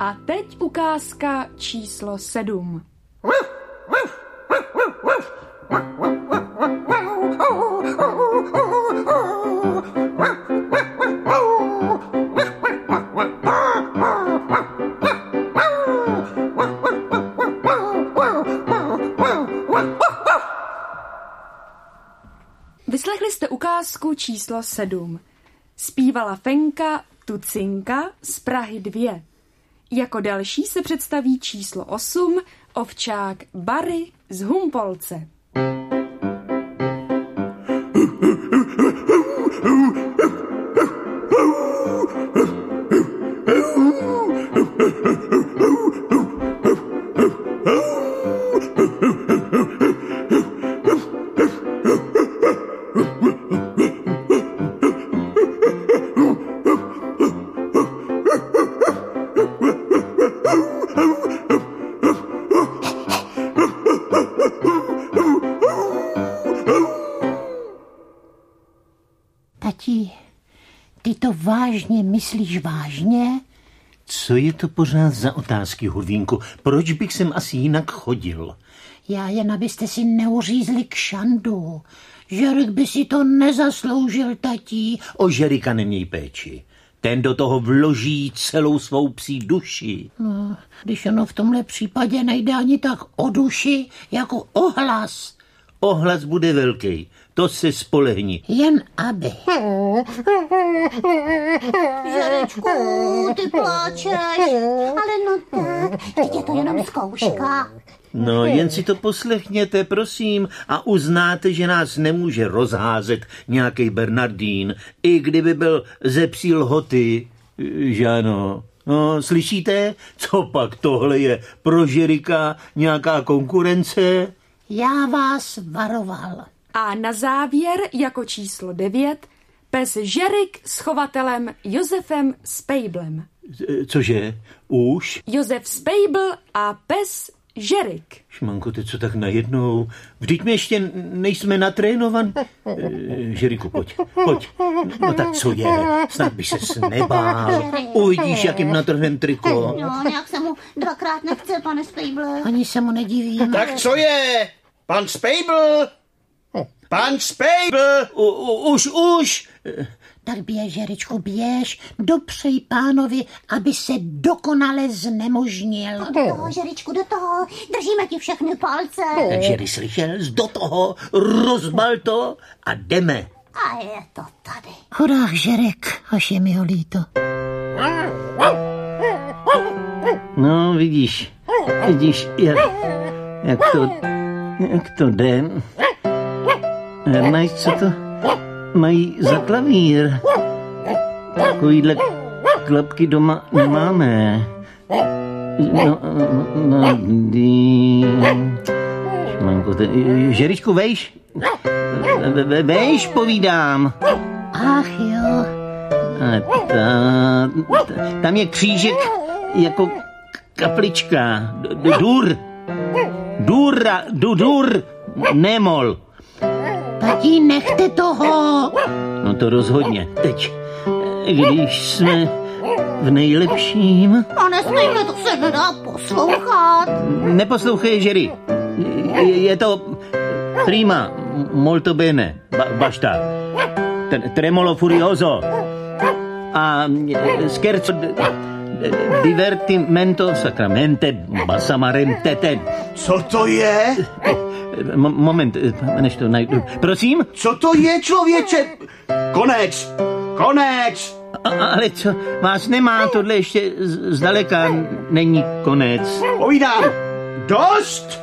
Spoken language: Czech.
A teď ukázka číslo sedm. Vyslechli jste ukázku číslo sedm. Zpívala Fenka Tucinka z Prahy 2. Jako další se představí číslo 8 ovčák Barry z Humpolce. Tati, ty to vážně myslíš vážně? Co je to pořád za otázky, Hurvínku? Proč bych sem asi jinak chodil? Já jen abyste si neuřízli k šandu. Žerek by si to nezasloužil, tatí. O Žerika neměj péči. Ten do toho vloží celou svou psí duši. No, když ono v tomhle případě nejde ani tak o duši, jako o hlas. Ohlas bude velký, to se spolehni. Jen aby. Žerečku, ty pláčeš. Ale no tak, teď je to jenom zkouška. No, jen si to poslechněte, prosím, a uznáte, že nás nemůže rozházet nějaký Bernardín, i kdyby byl ze psí lhoty, že ano. No, slyšíte? Co pak tohle je pro Žerika nějaká konkurence? Já vás varoval. A na závěr jako číslo 9 pes Žerik s chovatelem Josefem Spejblem. Cože? Už? Josef Spejbl a pes Žerik. Šmanko, ty co tak najednou? Vždyť my ještě nejsme natrénovan. Eh, Žeriku, pojď, pojď. No tak co je? Snad by se nebál. Uvidíš, jakým natrhnem triko. No, nějak se mu dvakrát nechce, pane Spejble. Ani se mu nedivím. Tak co je? Pan Spejbl? Pan Spejbl! Už, už! Tak běž, Žeričku, běž, dopřej pánovi, aby se dokonale znemožnil. Do toho, Žeričku, do toho. Držíme ti všechny palce. Takže slyšel, do toho, rozbal to a jdeme. A je to tady. Chudák Žerek, až je mi ho líto. No, vidíš, vidíš, jak, jak to, jak to jde. Mají, co to mají za klavír? Takovýhle klapky doma nemáme. No, no, dý... Šmanko, te, Žeričku, vejš? Ve- ve- Vejš, povídám. Ach jo, A ta, ta, tam je křížek jako kaplička. D- Dur. Dura, du, dur. Nemol. Tatí, nechte toho. No to rozhodně. Teď, když jsme v nejlepším... Pane Spejble, to se nedá poslouchat. Neposlouchej, Jerry. Je, je to prima, molto bene, ba, bašta. T- Tremolo furioso. A eh, scherzo divertimento sacramente bassamarentete. Co to je? M- moment, eh, než to najdu. Prosím? Co to je, člověče? Konec! Konec! A, ale co, vás nemá, tohle ještě zdaleka není konec. Povídám, dost!